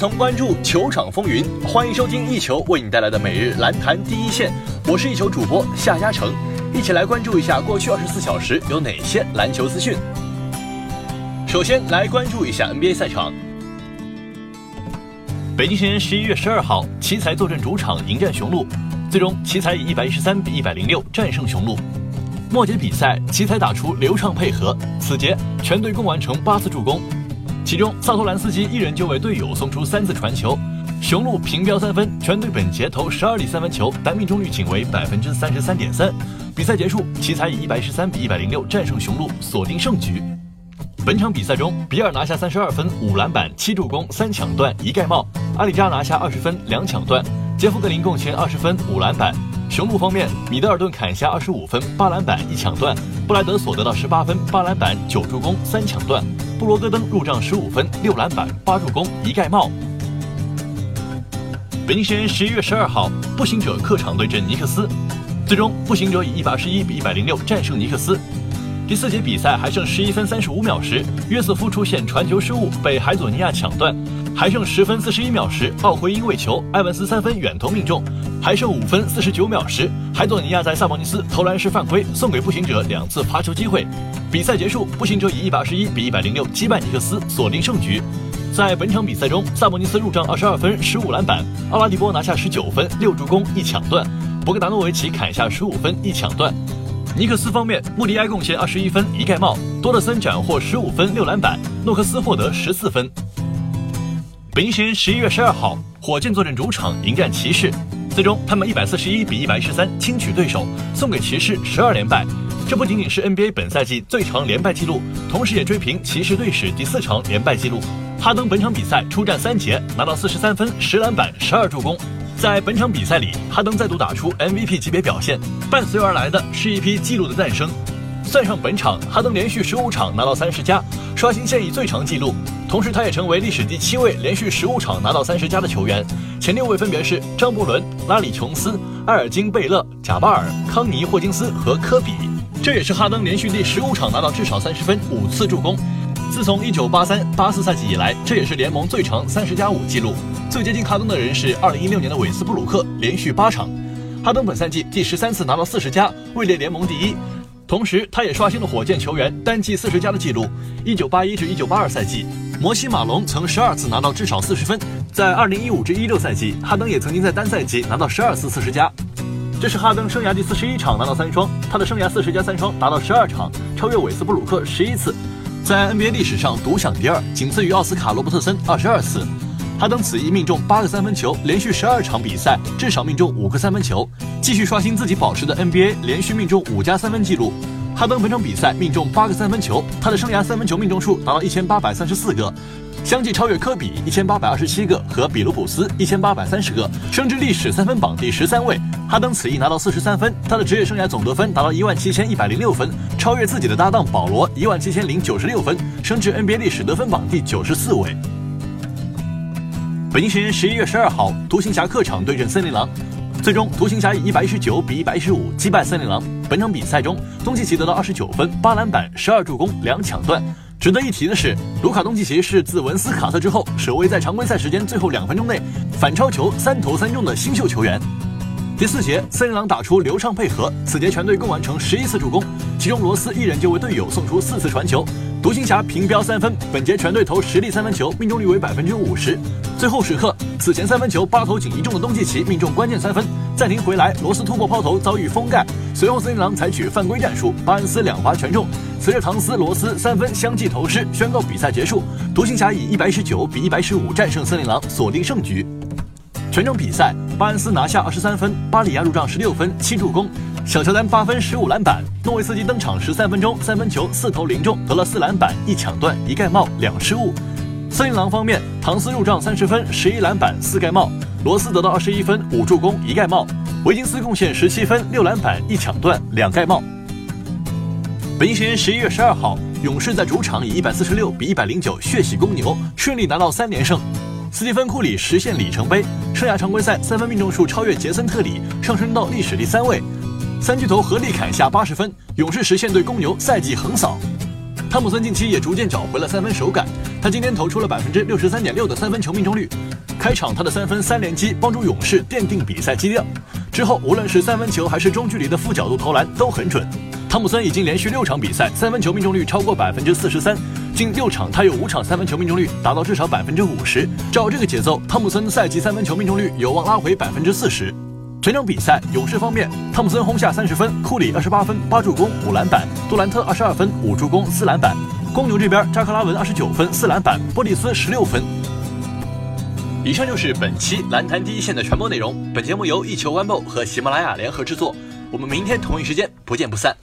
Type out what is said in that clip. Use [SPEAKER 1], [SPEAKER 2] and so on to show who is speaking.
[SPEAKER 1] 同关注球场风云，欢迎收听一球为你带来的每日篮坛第一线。我是一球主播夏嘉诚，一起来关注一下过去二十四小时有哪些篮球资讯。首先来关注一下 NBA 赛场。北京时间十一月十二号，奇才坐镇主场迎战雄鹿，最终奇才以一百一十三比一百零六战胜雄鹿。末节比赛，奇才打出流畅配合，此节全队共完成八次助攻。其中，萨托兰斯基一人就为队友送出三次传球。雄鹿平标三分，全队本节投十二粒三分球，但命中率仅为百分之三十三点三。比赛结束，奇才以一百一十三比一百零六战胜雄鹿，锁定胜局。本场比赛中，比尔拿下三十二分、五篮板、七助攻、三抢断、一盖帽；阿里扎拿下二十分、两抢断；杰夫格林贡献二十分、五篮板。雄鹿方面，米德尔顿砍下二十五分、八篮板、一抢断；布莱德索得到十八分、八篮板、九助攻、三抢断；布罗戈登入账十五分、六篮板、八助攻、一盖帽。北京时间十一月十二号，步行者客场对阵尼克斯，最终步行者以一百二十一比一百零六战胜尼克斯。第四节比赛还剩十一分三十五秒时，约瑟夫出现传球失误，被海佐尼亚抢断。还剩十分四十一秒时，奥回因为球，埃文斯三分远投命中。还剩五分四十九秒时，海佐尼亚在萨博尼斯投篮时犯规，送给步行者两次罚球机会。比赛结束，步行者以一百二十一比一百零六击败尼克斯，锁定胜局。在本场比赛中，萨博尼斯入账二十二分十五篮板，奥拉迪波拿下十九分六助攻一抢断，博格达诺维奇砍下十五分一抢断。尼克斯方面，穆迪埃贡献二十一分一盖帽，多特森斩获十五分六篮板，诺克斯获得十四分。北京时间十一月十二号，火箭坐镇主场迎战骑士，最终他们一百四十一比一百十三轻取对手，送给骑士十二连败。这不仅仅是 NBA 本赛季最长连败纪录，同时也追平骑士队史第四长连败纪录。哈登本场比赛出战三节，拿到四十三分、十篮板、十二助攻。在本场比赛里，哈登再度打出 MVP 级别表现，伴随而来的是一批纪录的诞生。算上本场，哈登连续十五场拿到三十加，刷新现役最长纪录。同时，他也成为历史第七位连续十五场拿到三十加的球员。前六位分别是张伯伦、拉里·琼斯、埃尔金·贝勒、贾巴尔、康尼·霍金斯和科比。这也是哈登连续第十五场拿到至少三十分、五次助攻。自从一九八三八四赛季以来，这也是联盟最长三十加五纪录。最接近哈登的人是二零一六年的韦斯布鲁克，连续八场。哈登本赛季第十三次拿到四十加，位列联盟第一。同时，他也刷新了火箭球员单季四十加的记录。一九八一至一九八二赛季，摩西马龙曾十二次拿到至少四十分。在二零一五至一六赛季，哈登也曾经在单赛季拿到十二次四十加。这是哈登生涯第四十一场拿到三双，他的生涯四十加三双达到十二场，超越韦斯布鲁克十一次，在 NBA 历史上独享第二，仅次于奥斯卡罗伯特森二十二次。哈登此役命中八个三分球，连续十二场比赛至少命中五个三分球，继续刷新自己保持的 NBA 连续命中五加三分纪录。哈登本场比赛命中八个三分球，他的生涯三分球命中数达到一千八百三十四个，相继超越科比一千八百二十七个和比卢普斯一千八百三十个，升至历史三分榜第十三位。哈登此役拿到四十三分，他的职业生涯总得分达到一万七千一百零六分，超越自己的搭档保罗一万七千零九十六分，升至 NBA 历史得分榜第九十四位。北京时间十一月十二号，独行侠客场对阵森林狼，最终独行侠以一百一十九比一百一十五击败森林狼。本场比赛中，东契奇得到二十九分、八篮板、十二助攻、两抢断。值得一提的是，卢卡·东契奇是自文斯·卡特之后首位在常规赛时间最后两分钟内反超球三投三中的新秀球员。第四节，森林狼打出流畅配合，此节全队共完成十一次助攻，其中罗斯一人就为队友送出四次传球。独行侠平标三分，本节全队投十粒三分球，命中率为百分之五十。最后时刻，此前三分球八投仅一中的东契奇命中关键三分。暂停回来，罗斯突破抛投遭遇封盖，随后森林狼采取犯规战术，巴恩斯两罚全中。随着唐斯、罗斯三分相继投失，宣告比赛结束。独行侠以一百一十九比一百十五战胜森林狼，锁定胜局。全场比赛，巴恩斯拿下二十三分，巴里亚入账十六分七助攻。小乔丹八分十五篮板，诺维斯基登场十三分钟，三分球四投零中，得了四篮板一抢断一盖帽两失误。森林狼方面，唐斯入账三十分十一篮板四盖帽，罗斯得到二十一分五助攻一盖帽，维金斯贡献十七分六篮板一抢断两盖帽。北京时间十一月十二号，勇士在主场以一百四十六比一百零九血洗公牛，顺利拿到三连胜。斯蒂芬库里实现里程碑，生涯常规赛三分命中数超越杰森特里，上升到历史第三位。三巨头合力砍下八十分，勇士实现对公牛赛季横扫。汤普森近期也逐渐找回了三分手感，他今天投出了百分之六十三点六的三分球命中率。开场他的三分三连击帮助勇士奠定比赛基调，之后无论是三分球还是中距离的负角度投篮都很准。汤普森已经连续六场比赛三分球命中率超过百分之四十三，近六场他有五场三分球命中率达到至少百分之五十。照这个节奏，汤普森赛季三分球命中率有望拉回百分之四十。全场比赛，勇士方面，汤普森轰下三十分，库里二十八分八助攻五篮板，杜兰特二十二分五助攻四篮板。公牛这边，扎克拉文二十九分四篮板，波利斯十六分。以上就是本期篮坛第一线的全部内容。本节目由一球 One 和喜马拉雅联合制作。我们明天同一时间不见不散。